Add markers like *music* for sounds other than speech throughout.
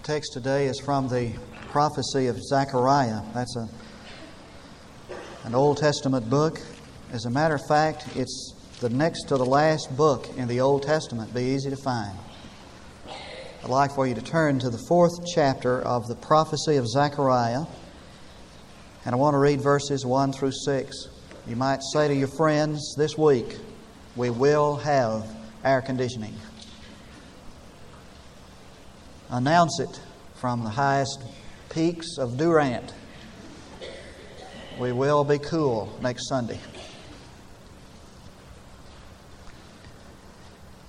Our text today is from the prophecy of Zechariah. That's a, an Old Testament book. As a matter of fact, it's the next to the last book in the Old Testament. Be easy to find. I'd like for you to turn to the fourth chapter of the prophecy of Zechariah, and I want to read verses 1 through 6. You might say to your friends this week, we will have air conditioning. Announce it from the highest peaks of Durant. We will be cool next Sunday.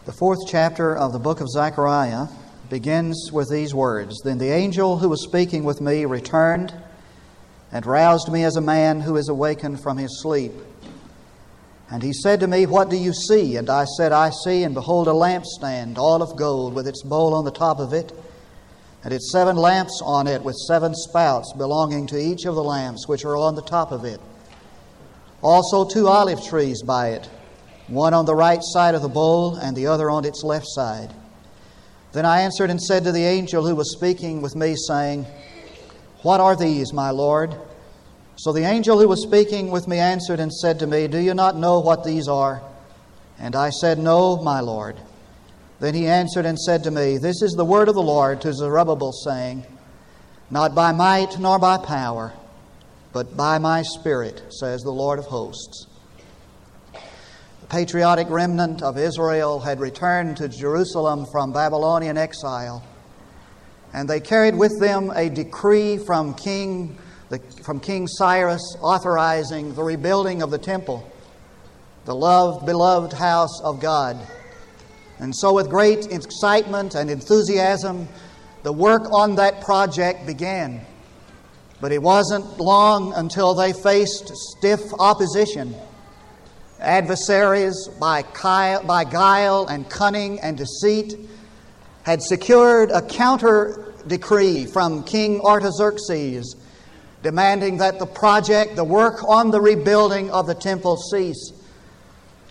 The fourth chapter of the book of Zechariah begins with these words Then the angel who was speaking with me returned and roused me as a man who is awakened from his sleep. And he said to me, What do you see? And I said, I see, and behold, a lampstand, all of gold, with its bowl on the top of it, and its seven lamps on it, with seven spouts belonging to each of the lamps which are on the top of it. Also, two olive trees by it, one on the right side of the bowl, and the other on its left side. Then I answered and said to the angel who was speaking with me, saying, What are these, my Lord? So the angel who was speaking with me answered and said to me, Do you not know what these are? And I said, No, my Lord. Then he answered and said to me, This is the word of the Lord to Zerubbabel, saying, Not by might nor by power, but by my Spirit, says the Lord of hosts. The patriotic remnant of Israel had returned to Jerusalem from Babylonian exile, and they carried with them a decree from King the, from King Cyrus authorizing the rebuilding of the temple, the loved, beloved house of God. And so, with great excitement and enthusiasm, the work on that project began. But it wasn't long until they faced stiff opposition. Adversaries, by, by guile and cunning and deceit, had secured a counter decree from King Artaxerxes demanding that the project, the work on the rebuilding of the temple cease.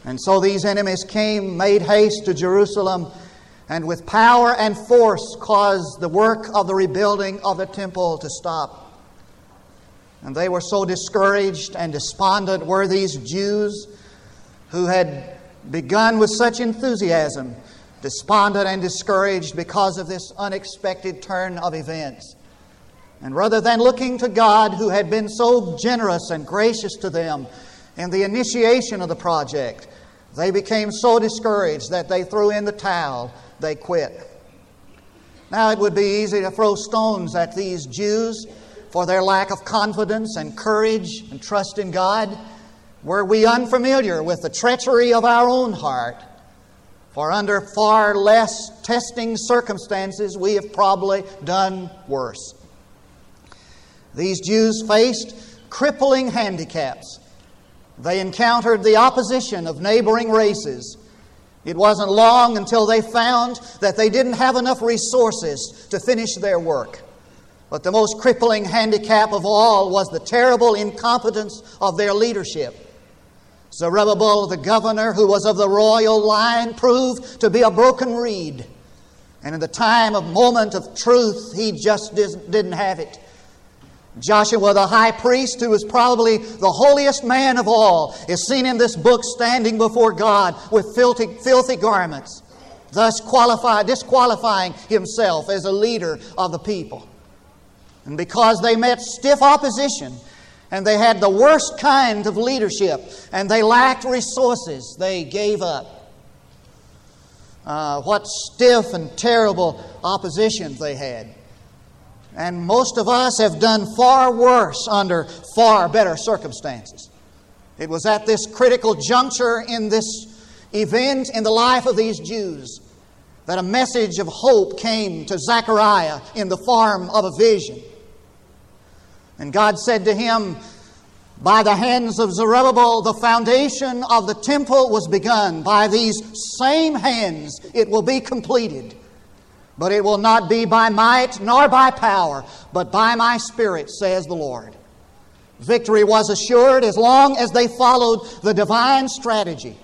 And so these enemies came, made haste to Jerusalem, and with power and force caused the work of the rebuilding of the temple to stop. And they were so discouraged and despondent were these Jews who had begun with such enthusiasm, despondent and discouraged because of this unexpected turn of events. And rather than looking to God, who had been so generous and gracious to them in the initiation of the project, they became so discouraged that they threw in the towel, they quit. Now, it would be easy to throw stones at these Jews for their lack of confidence and courage and trust in God. Were we unfamiliar with the treachery of our own heart? For under far less testing circumstances, we have probably done worse. These Jews faced crippling handicaps. They encountered the opposition of neighboring races. It wasn't long until they found that they didn't have enough resources to finish their work. But the most crippling handicap of all was the terrible incompetence of their leadership. Zerubbabel, the governor, who was of the royal line, proved to be a broken reed. And in the time of moment of truth, he just didn't have it. Joshua, the high priest, who is probably the holiest man of all, is seen in this book standing before God with filthy, filthy garments, thus qualify, disqualifying himself as a leader of the people. And because they met stiff opposition, and they had the worst kind of leadership, and they lacked resources, they gave up. Uh, what stiff and terrible opposition they had. And most of us have done far worse under far better circumstances. It was at this critical juncture in this event in the life of these Jews that a message of hope came to Zechariah in the form of a vision. And God said to him, By the hands of Zerubbabel, the foundation of the temple was begun. By these same hands, it will be completed. But it will not be by might nor by power, but by my Spirit, says the Lord. Victory was assured as long as they followed the divine strategy.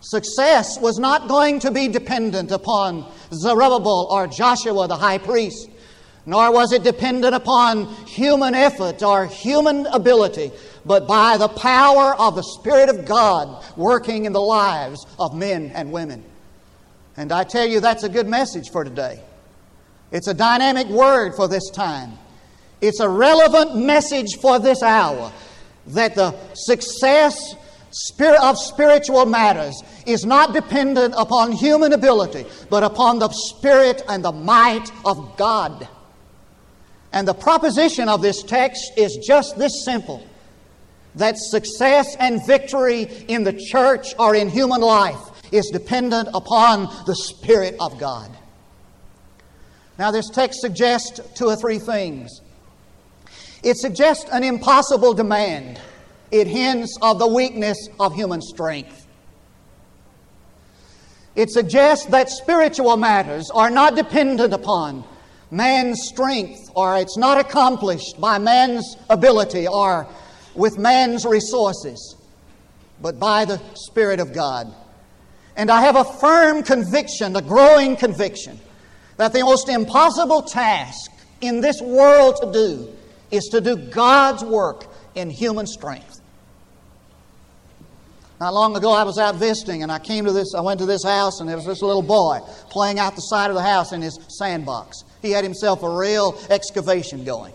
Success was not going to be dependent upon Zerubbabel or Joshua the high priest, nor was it dependent upon human effort or human ability, but by the power of the Spirit of God working in the lives of men and women. And I tell you, that's a good message for today. It's a dynamic word for this time. It's a relevant message for this hour that the success of spiritual matters is not dependent upon human ability, but upon the Spirit and the might of God. And the proposition of this text is just this simple that success and victory in the church or in human life is dependent upon the Spirit of God. Now, this text suggests two or three things. It suggests an impossible demand, it hints of the weakness of human strength. It suggests that spiritual matters are not dependent upon man's strength, or it's not accomplished by man's ability or with man's resources, but by the Spirit of God. And I have a firm conviction, a growing conviction, that the most impossible task in this world to do is to do God's work in human strength. Not long ago, I was out visiting, and I came to this. I went to this house, and there was this little boy playing out the side of the house in his sandbox. He had himself a real excavation going.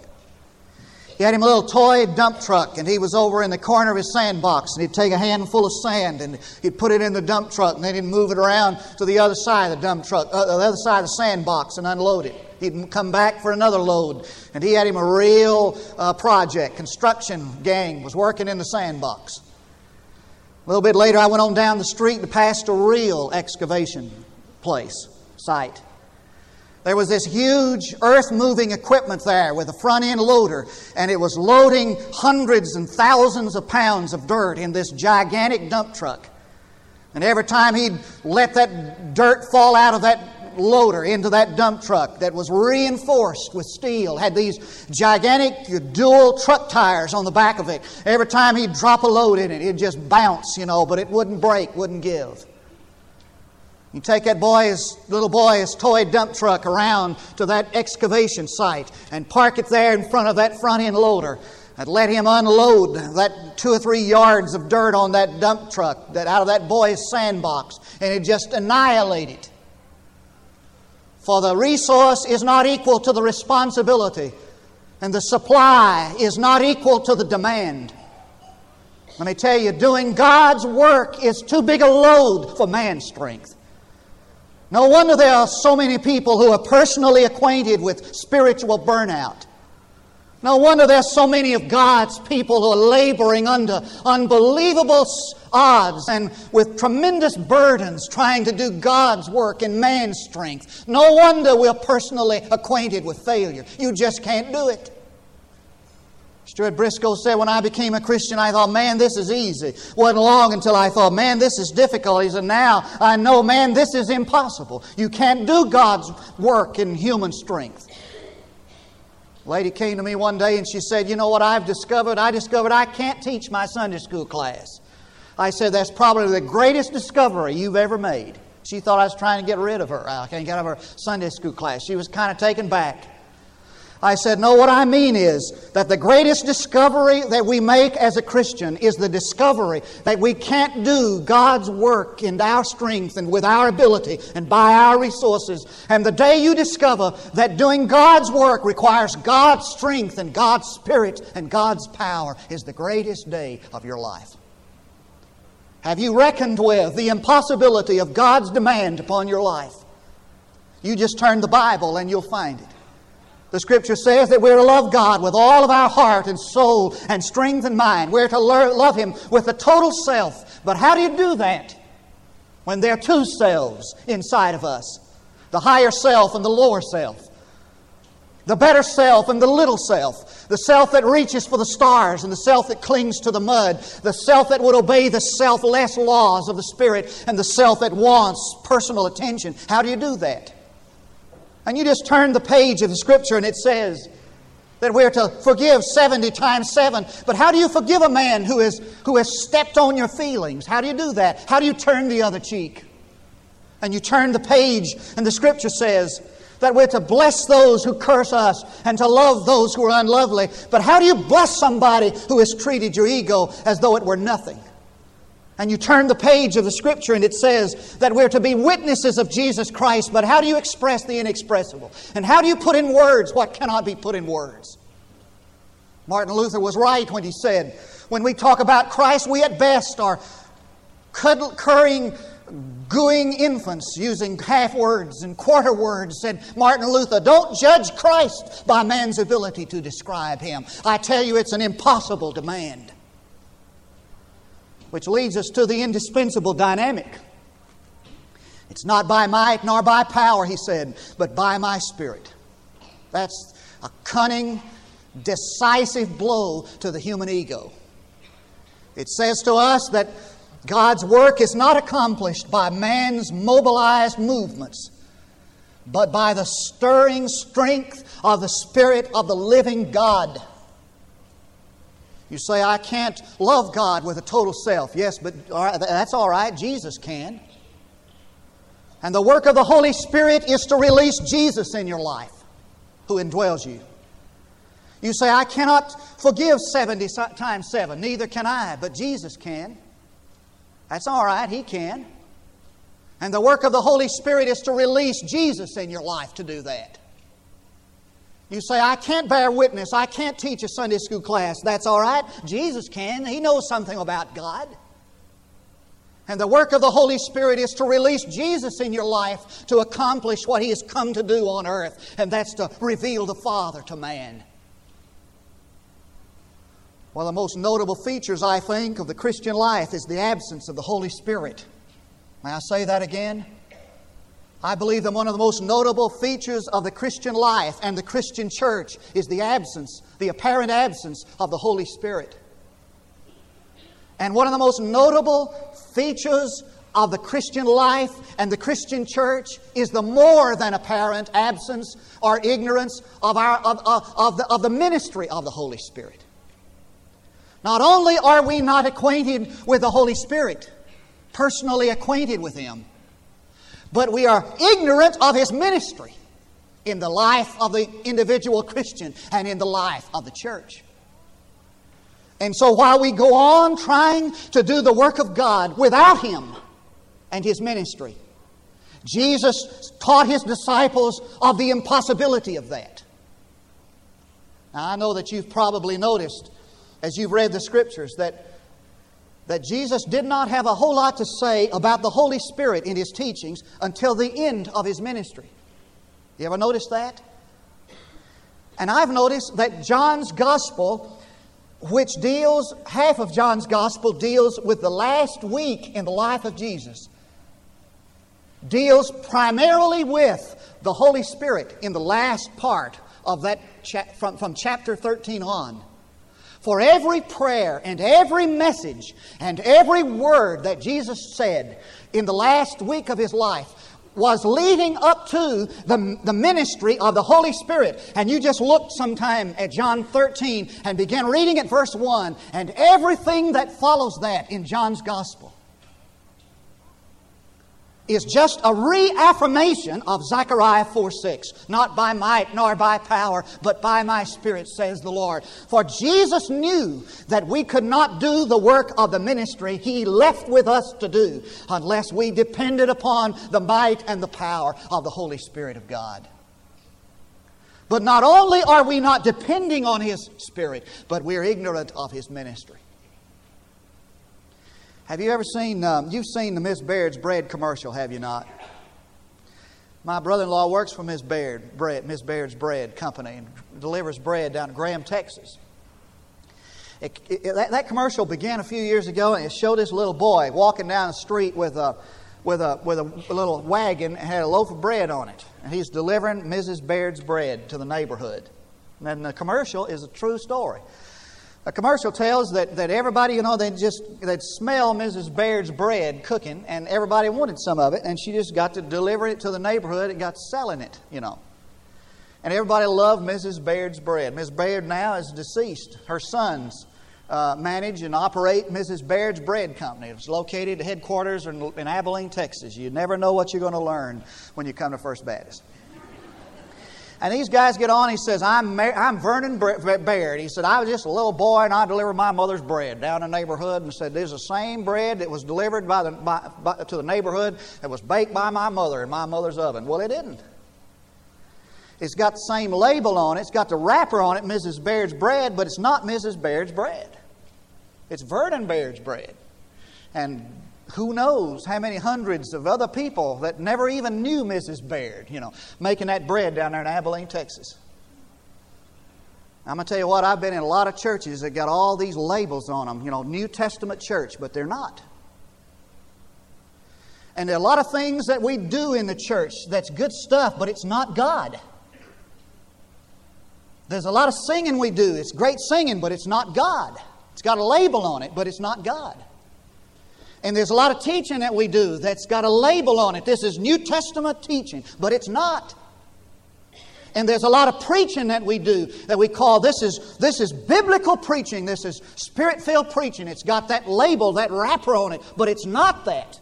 He had him a little toy dump truck, and he was over in the corner of his sandbox, and he'd take a handful of sand and he'd put it in the dump truck, and then he'd move it around to the other side of the dump truck, uh, the other side of the sandbox, and unload it. He'd come back for another load, and he had him a real uh, project. Construction gang was working in the sandbox. A little bit later, I went on down the street and passed a real excavation place, site. There was this huge earth moving equipment there with a front end loader, and it was loading hundreds and thousands of pounds of dirt in this gigantic dump truck. And every time he'd let that dirt fall out of that loader into that dump truck that was reinforced with steel, had these gigantic dual truck tires on the back of it. Every time he'd drop a load in it, it'd just bounce, you know, but it wouldn't break, wouldn't give. You take that boy's little boy's toy dump truck around to that excavation site and park it there in front of that front end loader and let him unload that two or three yards of dirt on that dump truck that out of that boy's sandbox and it just annihilate it. For the resource is not equal to the responsibility, and the supply is not equal to the demand. Let me tell you, doing God's work is too big a load for man's strength. No wonder there are so many people who are personally acquainted with spiritual burnout. No wonder there's so many of God's people who are laboring under unbelievable odds and with tremendous burdens trying to do God's work in man's strength. No wonder we're personally acquainted with failure. You just can't do it. Stuart Briscoe said, When I became a Christian, I thought, man, this is easy. Wasn't long until I thought, man, this is difficult. Said, now I know, man, this is impossible. You can't do God's work in human strength. A lady came to me one day and she said, You know what I've discovered? I discovered I can't teach my Sunday school class. I said, That's probably the greatest discovery you've ever made. She thought I was trying to get rid of her. I can't get out of her Sunday school class. She was kind of taken back. I said, No, what I mean is that the greatest discovery that we make as a Christian is the discovery that we can't do God's work in our strength and with our ability and by our resources. And the day you discover that doing God's work requires God's strength and God's spirit and God's power is the greatest day of your life. Have you reckoned with the impossibility of God's demand upon your life? You just turn the Bible and you'll find it. The scripture says that we're to love God with all of our heart and soul and strength and mind. We're to love Him with the total self. But how do you do that when there are two selves inside of us the higher self and the lower self? The better self and the little self. The self that reaches for the stars and the self that clings to the mud. The self that would obey the selfless laws of the Spirit and the self that wants personal attention. How do you do that? And you just turn the page of the scripture and it says that we're to forgive 70 times 7. But how do you forgive a man who, is, who has stepped on your feelings? How do you do that? How do you turn the other cheek? And you turn the page and the scripture says that we're to bless those who curse us and to love those who are unlovely. But how do you bless somebody who has treated your ego as though it were nothing? And you turn the page of the scripture and it says that we're to be witnesses of Jesus Christ, but how do you express the inexpressible? And how do you put in words what cannot be put in words? Martin Luther was right when he said, when we talk about Christ, we at best are currying, gooing infants using half words and quarter words, said Martin Luther. Don't judge Christ by man's ability to describe him. I tell you, it's an impossible demand. Which leads us to the indispensable dynamic. It's not by might nor by power, he said, but by my spirit. That's a cunning, decisive blow to the human ego. It says to us that God's work is not accomplished by man's mobilized movements, but by the stirring strength of the Spirit of the living God. You say, I can't love God with a total self. Yes, but that's all right. Jesus can. And the work of the Holy Spirit is to release Jesus in your life, who indwells you. You say, I cannot forgive 70 times 7. Neither can I, but Jesus can. That's all right, He can. And the work of the Holy Spirit is to release Jesus in your life to do that. You say, I can't bear witness. I can't teach a Sunday school class. That's all right. Jesus can. He knows something about God. And the work of the Holy Spirit is to release Jesus in your life to accomplish what He has come to do on earth, and that's to reveal the Father to man. One of the most notable features, I think, of the Christian life is the absence of the Holy Spirit. May I say that again? I believe that one of the most notable features of the Christian life and the Christian church is the absence, the apparent absence of the Holy Spirit. And one of the most notable features of the Christian life and the Christian church is the more than apparent absence or ignorance of, our, of, of, of, the, of the ministry of the Holy Spirit. Not only are we not acquainted with the Holy Spirit, personally acquainted with Him, but we are ignorant of His ministry in the life of the individual Christian and in the life of the church. And so while we go on trying to do the work of God without Him and His ministry, Jesus taught His disciples of the impossibility of that. Now, I know that you've probably noticed as you've read the scriptures that, that Jesus did not have a whole lot to say about the Holy Spirit in his teachings until the end of his ministry. You ever notice that? And I've noticed that John's gospel, which deals, half of John's gospel deals with the last week in the life of Jesus, deals primarily with the Holy Spirit in the last part of that, cha- from, from chapter 13 on. For every prayer and every message and every word that Jesus said in the last week of his life was leading up to the, the ministry of the Holy Spirit. And you just looked sometime at John 13 and began reading at verse 1 and everything that follows that in John's Gospel is just a reaffirmation of Zechariah 4 6. Not by might nor by power, but by my Spirit, says the Lord. For Jesus knew that we could not do the work of the ministry He left with us to do unless we depended upon the might and the power of the Holy Spirit of God. But not only are we not depending on His Spirit, but we're ignorant of His ministry. Have you ever seen, um, you've seen the Miss Baird's bread commercial, have you not? My brother in law works for Miss Baird, bread, Miss Baird's Bread Company and delivers bread down to Graham, Texas. It, it, that, that, commercial began a few years ago and it showed this little boy walking down the street with a, with a, with a little wagon and had a loaf of bread on it. And he's delivering Mrs. Baird's bread to the neighborhood. And the commercial is a true story. A commercial tells that, that everybody, you know, they just they'd smell Mrs. Baird's bread cooking, and everybody wanted some of it, and she just got to deliver it to the neighborhood and got selling it, you know. And everybody loved Mrs. Baird's bread. Mrs. Baird now is deceased. Her sons uh, manage and operate Mrs. Baird's Bread Company. It's located at headquarters in, in Abilene, Texas. You never know what you're going to learn when you come to First Baptist. And these guys get on. He says, I'm, I'm Vernon Baird. He said, I was just a little boy and I delivered my mother's bread down in the neighborhood and said, This is the same bread that was delivered by the, by, by, to the neighborhood that was baked by my mother in my mother's oven. Well, it didn't. It's got the same label on it, it's got the wrapper on it, Mrs. Baird's bread, but it's not Mrs. Baird's bread. It's Vernon Baird's bread. And who knows how many hundreds of other people that never even knew Mrs. Baird, you know, making that bread down there in Abilene, Texas. I'm going to tell you what, I've been in a lot of churches that got all these labels on them, you know, New Testament church, but they're not. And there are a lot of things that we do in the church that's good stuff, but it's not God. There's a lot of singing we do. It's great singing, but it's not God. It's got a label on it, but it's not God. And there's a lot of teaching that we do that's got a label on it. This is New Testament teaching, but it's not. And there's a lot of preaching that we do that we call this is this is biblical preaching, this is spirit-filled preaching. It's got that label, that wrapper on it, but it's not that.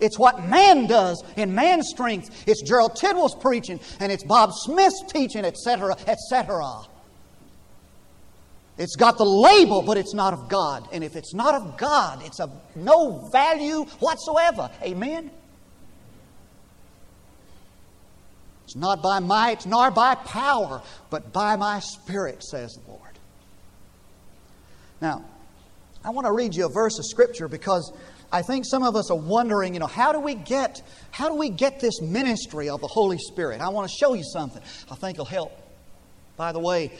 It's what man does in man's strength. It's Gerald Tidwell's preaching, and it's Bob Smith's teaching, etc., etc. It's got the label, but it's not of God. And if it's not of God, it's of no value whatsoever. Amen? It's not by might nor by power, but by my Spirit, says the Lord. Now, I want to read you a verse of Scripture because I think some of us are wondering, you know, how do we get how do we get this ministry of the Holy Spirit? I want to show you something. I think it'll help. By the way,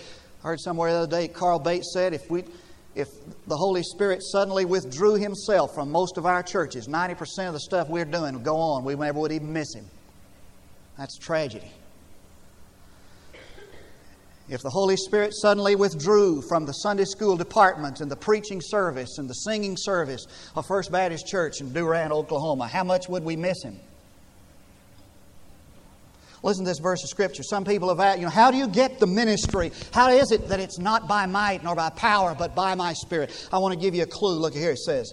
I heard somewhere the other day Carl Bates said if we if the Holy Spirit suddenly withdrew himself from most of our churches, 90% of the stuff we're doing would go on. We never would even miss him. That's tragedy. If the Holy Spirit suddenly withdrew from the Sunday school department and the preaching service and the singing service of First Baptist Church in Durant, Oklahoma, how much would we miss him? Listen to this verse of Scripture. Some people have asked, you know, how do you get the ministry? How is it that it's not by might nor by power, but by my Spirit? I want to give you a clue. Look here, it says,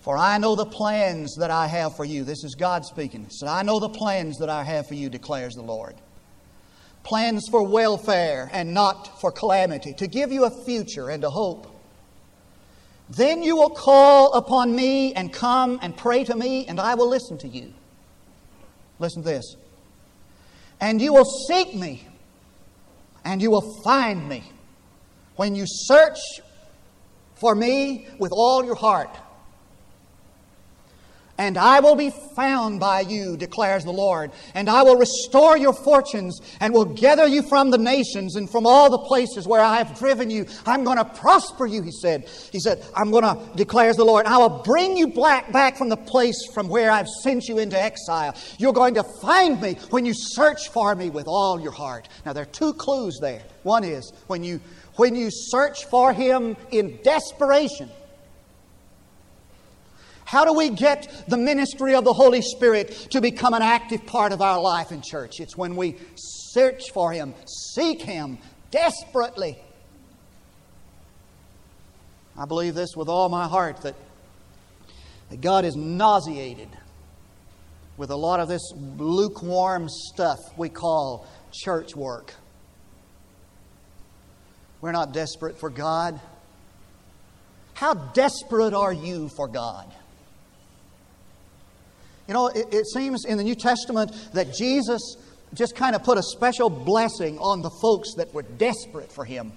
For I know the plans that I have for you. This is God speaking. It says, I know the plans that I have for you, declares the Lord. Plans for welfare and not for calamity, to give you a future and a hope. Then you will call upon me and come and pray to me, and I will listen to you. Listen to this. And you will seek me, and you will find me when you search for me with all your heart. And I will be found by you, declares the Lord. And I will restore your fortunes and will gather you from the nations and from all the places where I have driven you. I'm going to prosper you, he said. He said, I'm going to, declares the Lord, I will bring you back, back from the place from where I've sent you into exile. You're going to find me when you search for me with all your heart. Now, there are two clues there. One is when you, when you search for him in desperation, how do we get the ministry of the Holy Spirit to become an active part of our life in church? It's when we search for Him, seek Him desperately. I believe this with all my heart that, that God is nauseated with a lot of this lukewarm stuff we call church work. We're not desperate for God. How desperate are you for God? You know, it, it seems in the New Testament that Jesus just kind of put a special blessing on the folks that were desperate for him.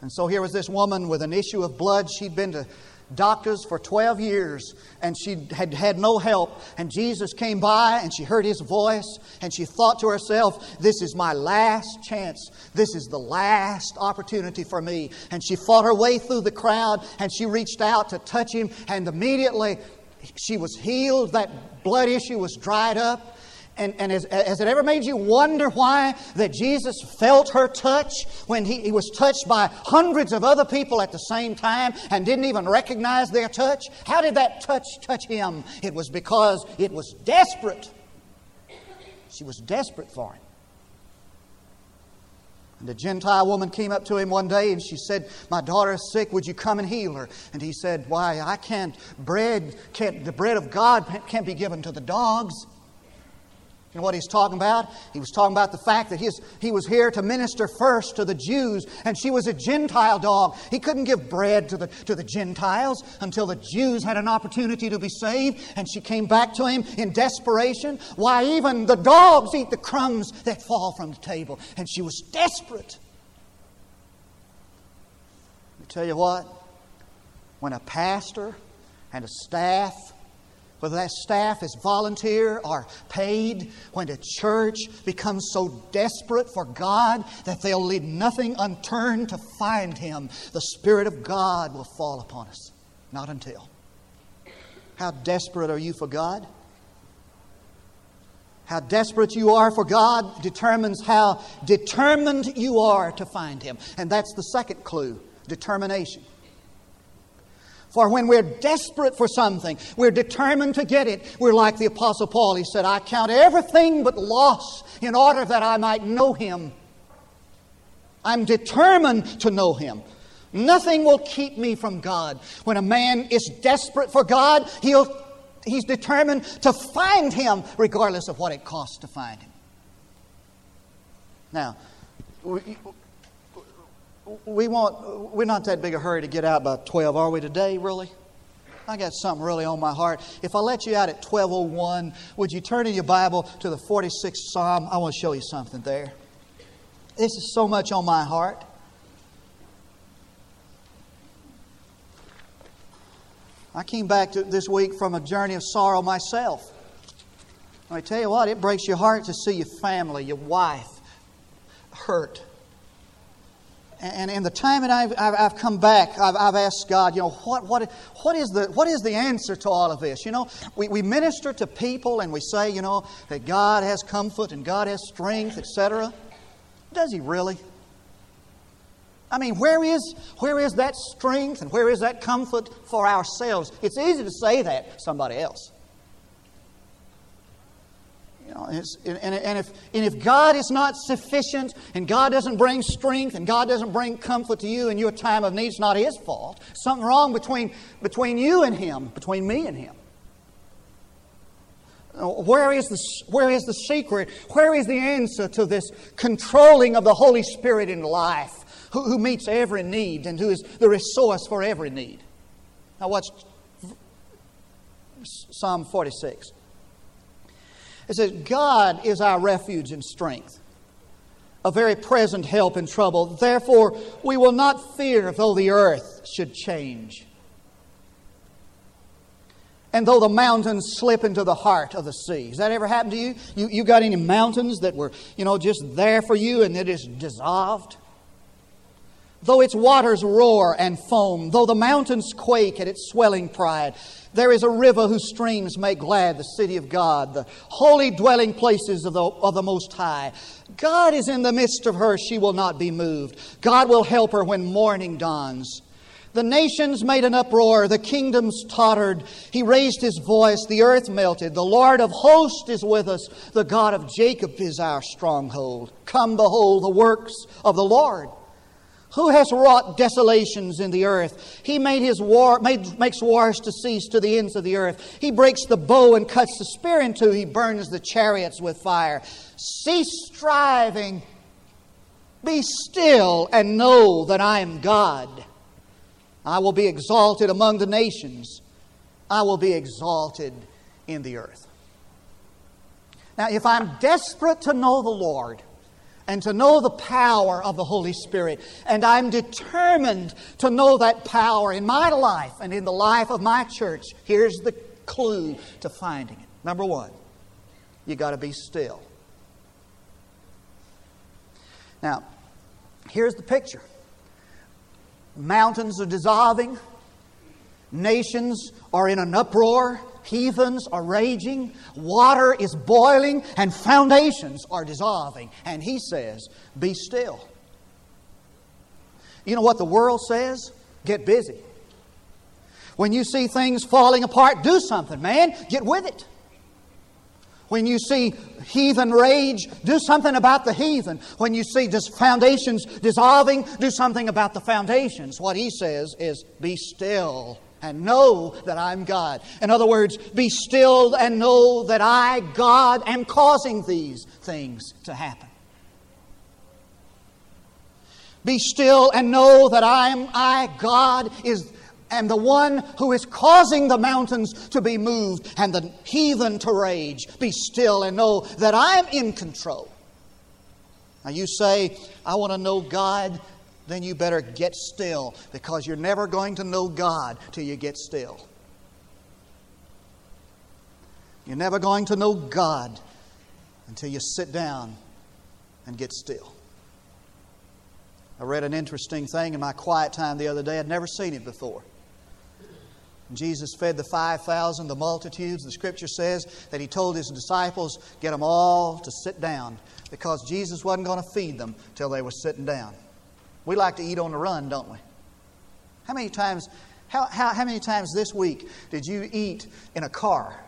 And so here was this woman with an issue of blood. She'd been to doctors for 12 years and she had had no help. And Jesus came by and she heard his voice and she thought to herself, This is my last chance. This is the last opportunity for me. And she fought her way through the crowd and she reached out to touch him. And immediately she was healed, that blood issue was dried up. And, and has, has, it ever made you wonder why that Jesus felt her touch when he, he was touched by hundreds of other people at the same time and didn't even recognize their touch? How did that touch touch him? It was because it was desperate. She was desperate for him. And a Gentile woman came up to him one day and she said, My daughter is sick, would you come and heal her? And he said, Why, I can't, bread, can't, the bread of God can't be given to the dogs. Know what he's talking about? He was talking about the fact that his, he was here to minister first to the Jews, and she was a Gentile dog. He couldn't give bread to the, to the Gentiles until the Jews had an opportunity to be saved, and she came back to him in desperation. Why, even the dogs eat the crumbs that fall from the table, and she was desperate. Let me tell you what, when a pastor and a staff whether that staff is volunteer or paid, when the church becomes so desperate for God that they'll leave nothing unturned to find Him, the Spirit of God will fall upon us. Not until. How desperate are you for God? How desperate you are for God determines how determined you are to find Him. And that's the second clue determination. For when we're desperate for something, we're determined to get it. We're like the Apostle Paul. He said, I count everything but loss in order that I might know Him. I'm determined to know Him. Nothing will keep me from God. When a man is desperate for God, he'll, he's determined to find Him regardless of what it costs to find Him. Now, we want, we're not that big a hurry to get out by 12, are we today, really? I got something really on my heart. If I let you out at 1201, would you turn in your Bible to the 46th Psalm? I want to show you something there. This is so much on my heart. I came back to, this week from a journey of sorrow myself. I tell you what, it breaks your heart to see your family, your wife, hurt and in the time that I've, I've, I've come back, I've, I've, asked God, you know, what, what, what, is the, what is the answer to all of this? You know, we, we minister to people and we say, you know, that God has comfort and God has strength, etc. Does He really? I mean, where is, where is that strength and where is that comfort for ourselves? It's easy to say that somebody else. Know, and, and, if, and if God is not sufficient and God doesn't bring strength and God doesn't bring comfort to you in your time of need, it's not His fault. Something wrong between, between you and Him, between me and Him. Where is, the, where is the secret? Where is the answer to this controlling of the Holy Spirit in life, who, who meets every need and who is the resource for every need? Now, watch Psalm 46. It says, God is our refuge and strength, a very present help in trouble. Therefore, we will not fear though the earth should change. And though the mountains slip into the heart of the sea. Has that ever happened to you? You, you got any mountains that were, you know, just there for you and it is dissolved? Though its waters roar and foam, though the mountains quake at its swelling pride, there is a river whose streams make glad the city of God, the holy dwelling places of the, of the Most High. God is in the midst of her, she will not be moved. God will help her when morning dawns. The nations made an uproar, the kingdoms tottered. He raised his voice, the earth melted. The Lord of hosts is with us, the God of Jacob is our stronghold. Come, behold the works of the Lord. Who has wrought desolations in the earth? He made his war, made, makes wars to cease to the ends of the earth. He breaks the bow and cuts the spear in two. He burns the chariots with fire. Cease striving. Be still and know that I am God. I will be exalted among the nations. I will be exalted in the earth. Now, if I'm desperate to know the Lord, and to know the power of the Holy Spirit. And I'm determined to know that power in my life and in the life of my church. Here's the clue to finding it. Number one, you got to be still. Now, here's the picture mountains are dissolving, nations are in an uproar. Heathens are raging, water is boiling, and foundations are dissolving. And he says, Be still. You know what the world says? Get busy. When you see things falling apart, do something, man. Get with it. When you see heathen rage, do something about the heathen. When you see just foundations dissolving, do something about the foundations. What he says is, be still and know that I'm God. In other words, be still and know that I, God, am causing these things to happen. Be still and know that I am I, God, is am the one who is causing the mountains to be moved and the heathen to rage. Be still and know that I am in control. Now you say, I want to know God, then you better get still because you're never going to know God till you get still. You're never going to know God until you sit down and get still. I read an interesting thing in my quiet time the other day. I'd never seen it before. Jesus fed the 5,000, the multitudes. The scripture says that he told his disciples, get them all to sit down because Jesus wasn't going to feed them till they were sitting down. We like to eat on the run, don't we? How many times, how, how, how many times this week did you eat in a car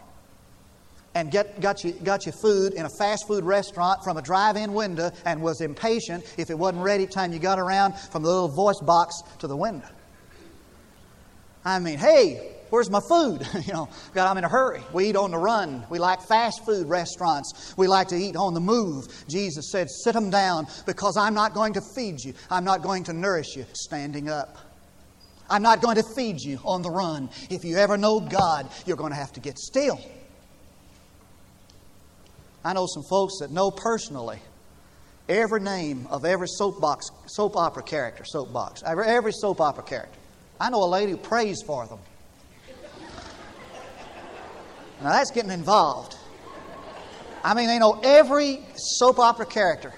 and get, got, you, got your food in a fast food restaurant from a drive in window and was impatient if it wasn't ready time you got around from the little voice box to the window? I mean, hey, where's my food? *laughs* you know, God, I'm in a hurry. We eat on the run. We like fast food restaurants. We like to eat on the move. Jesus said, sit them down because I'm not going to feed you. I'm not going to nourish you standing up. I'm not going to feed you on the run. If you ever know God, you're going to have to get still. I know some folks that know personally every name of every soapbox, soap opera character, soapbox, every soap opera character. I know a lady who prays for them. Now that's getting involved. I mean, they know every soap opera character.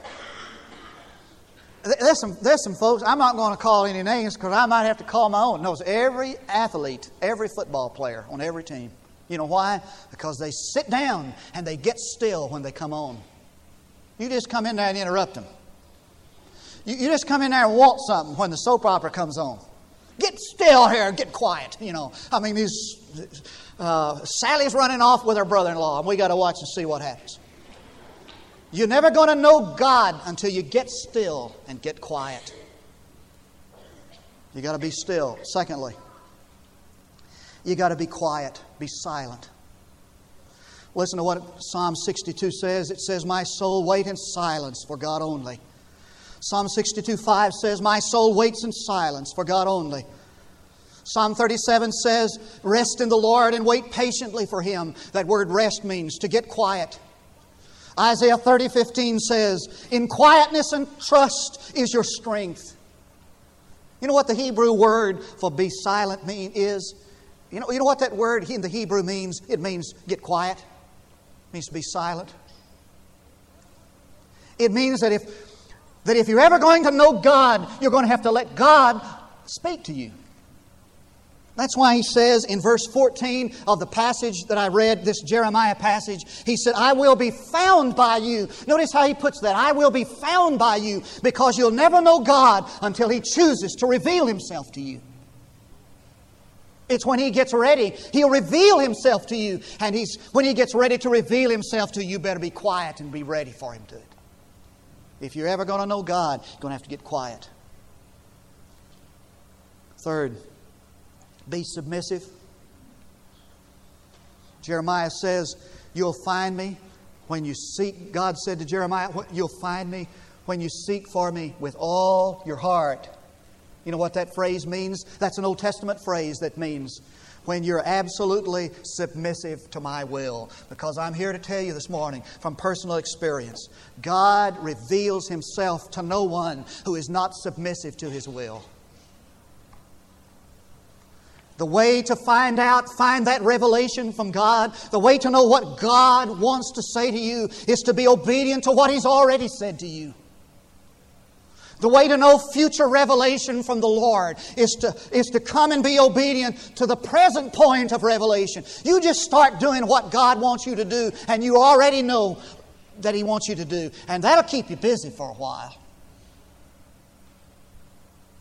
There's some, there's some folks, I'm not going to call any names because I might have to call my own, knows every athlete, every football player on every team. You know why? Because they sit down and they get still when they come on. You just come in there and interrupt them. You, you just come in there and want something when the soap opera comes on. Get still here, get quiet. You know, I mean, these uh, Sally's running off with her brother-in-law, and we got to watch and see what happens. You're never going to know God until you get still and get quiet. You got to be still. Secondly, you got to be quiet, be silent. Listen to what Psalm 62 says. It says, My soul, wait in silence for God only. Psalm 62 5 says, My soul waits in silence for God only. Psalm 37 says, Rest in the Lord and wait patiently for Him. That word rest means to get quiet. Isaiah 30 15 says, In quietness and trust is your strength. You know what the Hebrew word for be silent mean is? You know, you know what that word in the Hebrew means? It means get quiet. It means to be silent. It means that if that if you're ever going to know God, you're going to have to let God speak to you. That's why he says in verse 14 of the passage that I read, this Jeremiah passage, he said, I will be found by you. Notice how he puts that. I will be found by you because you'll never know God until he chooses to reveal himself to you. It's when he gets ready, he'll reveal himself to you. And he's, when he gets ready to reveal himself to you, you better be quiet and be ready for him to it. If you're ever going to know God, you're going to have to get quiet. Third, be submissive. Jeremiah says, You'll find me when you seek. God said to Jeremiah, You'll find me when you seek for me with all your heart. You know what that phrase means? That's an Old Testament phrase that means when you're absolutely submissive to my will. Because I'm here to tell you this morning from personal experience God reveals Himself to no one who is not submissive to His will. The way to find out, find that revelation from God, the way to know what God wants to say to you is to be obedient to what He's already said to you. The way to know future revelation from the Lord is to, is to come and be obedient to the present point of revelation. You just start doing what God wants you to do, and you already know that He wants you to do, and that'll keep you busy for a while.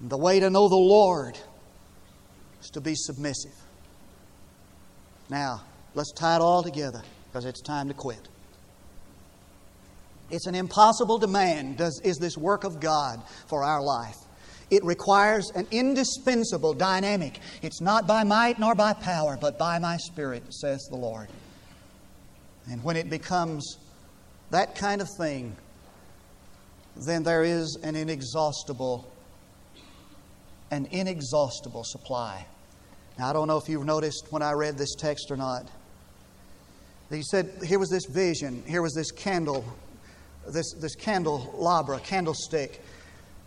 The way to know the Lord is to be submissive. Now, let's tie it all together because it's time to quit. It's an impossible demand, does, is this work of God for our life. It requires an indispensable dynamic. It's not by might nor by power, but by my Spirit, says the Lord. And when it becomes that kind of thing, then there is an inexhaustible, an inexhaustible supply. Now, I don't know if you've noticed when I read this text or not. He said, here was this vision, here was this candle, this, this candelabra, candlestick.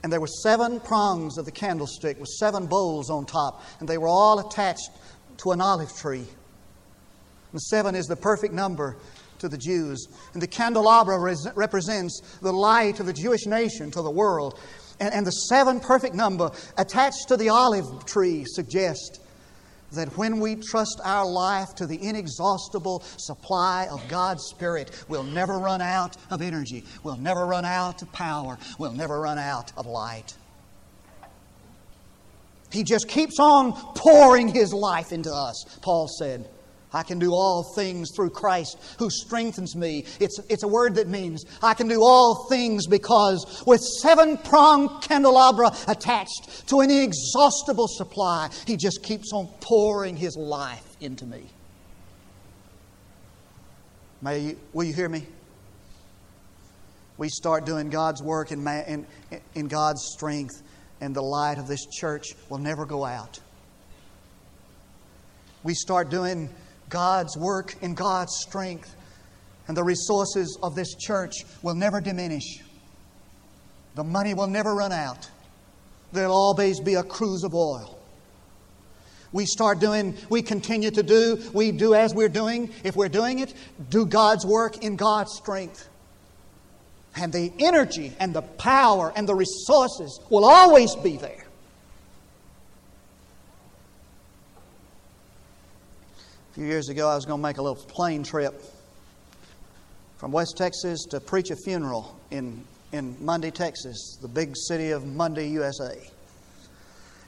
And there were seven prongs of the candlestick with seven bowls on top, and they were all attached to an olive tree. And seven is the perfect number to the Jews. And the candelabra represents the light of the Jewish nation to the world. And, and the seven perfect number attached to the olive tree suggests that when we trust our life to the inexhaustible supply of God's Spirit, we'll never run out of energy, we'll never run out of power, we'll never run out of light. He just keeps on pouring His life into us, Paul said. I can do all things through Christ who strengthens me. It's, it's a word that means I can do all things because with seven pronged candelabra attached to an inexhaustible supply, He just keeps on pouring His life into me. May you, will you hear me? We start doing God's work in, man, in, in God's strength, and the light of this church will never go out. We start doing God's work in God's strength, and the resources of this church will never diminish. The money will never run out. There'll always be a cruse of oil. We start doing, we continue to do, we do as we're doing. If we're doing it, do God's work in God's strength. And the energy and the power and the resources will always be there. Few years ago, I was going to make a little plane trip from West Texas to preach a funeral in, in Munday, Texas, the big city of Munday, USA.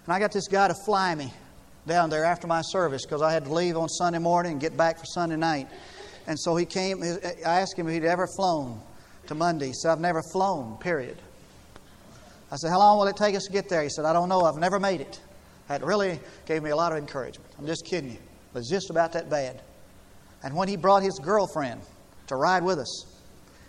And I got this guy to fly me down there after my service because I had to leave on Sunday morning and get back for Sunday night. And so he came, I asked him if he'd ever flown to Munday. He said, I've never flown, period. I said, How long will it take us to get there? He said, I don't know. I've never made it. That really gave me a lot of encouragement. I'm just kidding you was just about that bad. And when he brought his girlfriend to ride with us,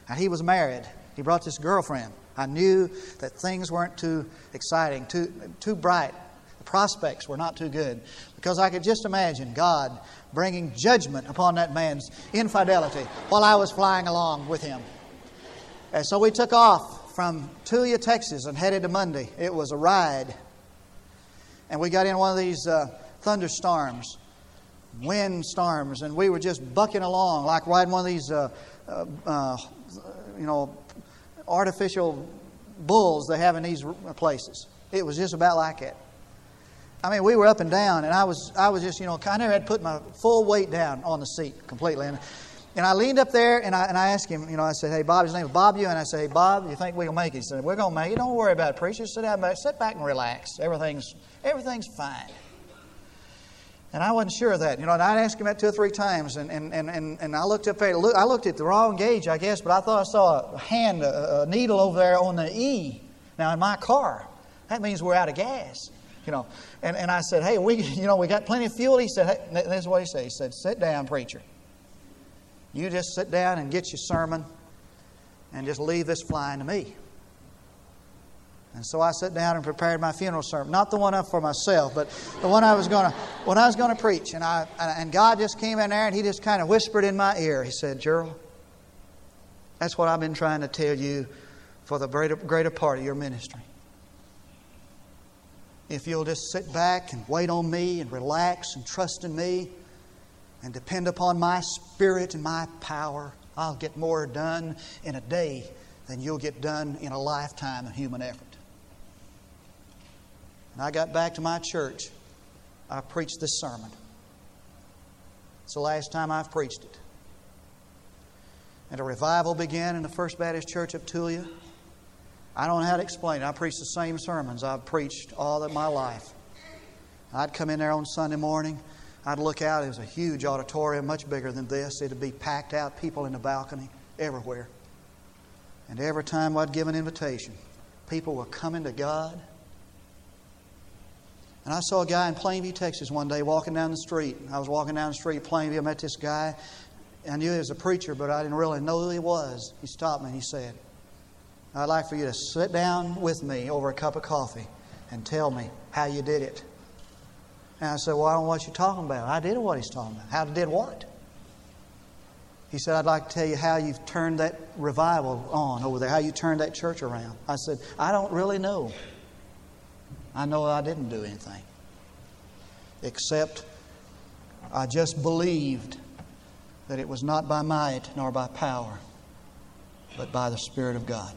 and he was married, he brought this girlfriend. I knew that things weren't too exciting, too, too bright. The prospects were not too good because I could just imagine God bringing judgment upon that man's infidelity while I was flying along with him. And so we took off from Tulia, Texas, and headed to Munday. It was a ride. And we got in one of these uh, thunderstorms wind storms, and we were just bucking along like riding one of these, uh, uh, uh, you know, artificial bulls they have in these places. It was just about like it. I mean, we were up and down, and I was, I was just, you know, I never had put my full weight down on the seat completely. And, and I leaned up there and I, and I asked him, you know, I said, hey, Bob, his name is Bob you. And I said, hey, Bob, you think going to make it? He said, we're going to make it. Don't worry about it, preacher. Sit down sit back and relax. Everything's, everything's fine. And I wasn't sure of that. You know, and I'd asked him that two or three times, and, and, and, and I looked up there. I looked at the wrong gauge, I guess, but I thought I saw a hand, a, a needle over there on the E. Now, in my car, that means we're out of gas. You know, and, and I said, hey, we, you know, we got plenty of fuel. He said, hey, this is what he said. He said, sit down, preacher. You just sit down and get your sermon and just leave this flying to me. And so I sat down and prepared my funeral sermon. Not the one for myself, but the one I was going to, I was going to preach. And, I, and God just came in there and He just kind of whispered in my ear. He said, Gerald, that's what I've been trying to tell you for the greater, greater part of your ministry. If you'll just sit back and wait on me and relax and trust in me and depend upon my spirit and my power, I'll get more done in a day than you'll get done in a lifetime of human effort. And I got back to my church. I preached this sermon. It's the last time I've preached it. And a revival began in the First Baptist Church of Tulia. I don't know how to explain it. I preached the same sermons I've preached all of my life. I'd come in there on Sunday morning. I'd look out. It was a huge auditorium, much bigger than this. It'd be packed out, people in the balcony, everywhere. And every time I'd give an invitation, people were coming to God And I saw a guy in Plainview, Texas one day walking down the street. I was walking down the street, Plainview. I met this guy. I knew he was a preacher, but I didn't really know who he was. He stopped me and he said, I'd like for you to sit down with me over a cup of coffee and tell me how you did it. And I said, Well, I don't know what you're talking about. I did what he's talking about. How did what? He said, I'd like to tell you how you've turned that revival on over there, how you turned that church around. I said, I don't really know. I know I didn't do anything. Except I just believed that it was not by might nor by power, but by the Spirit of God.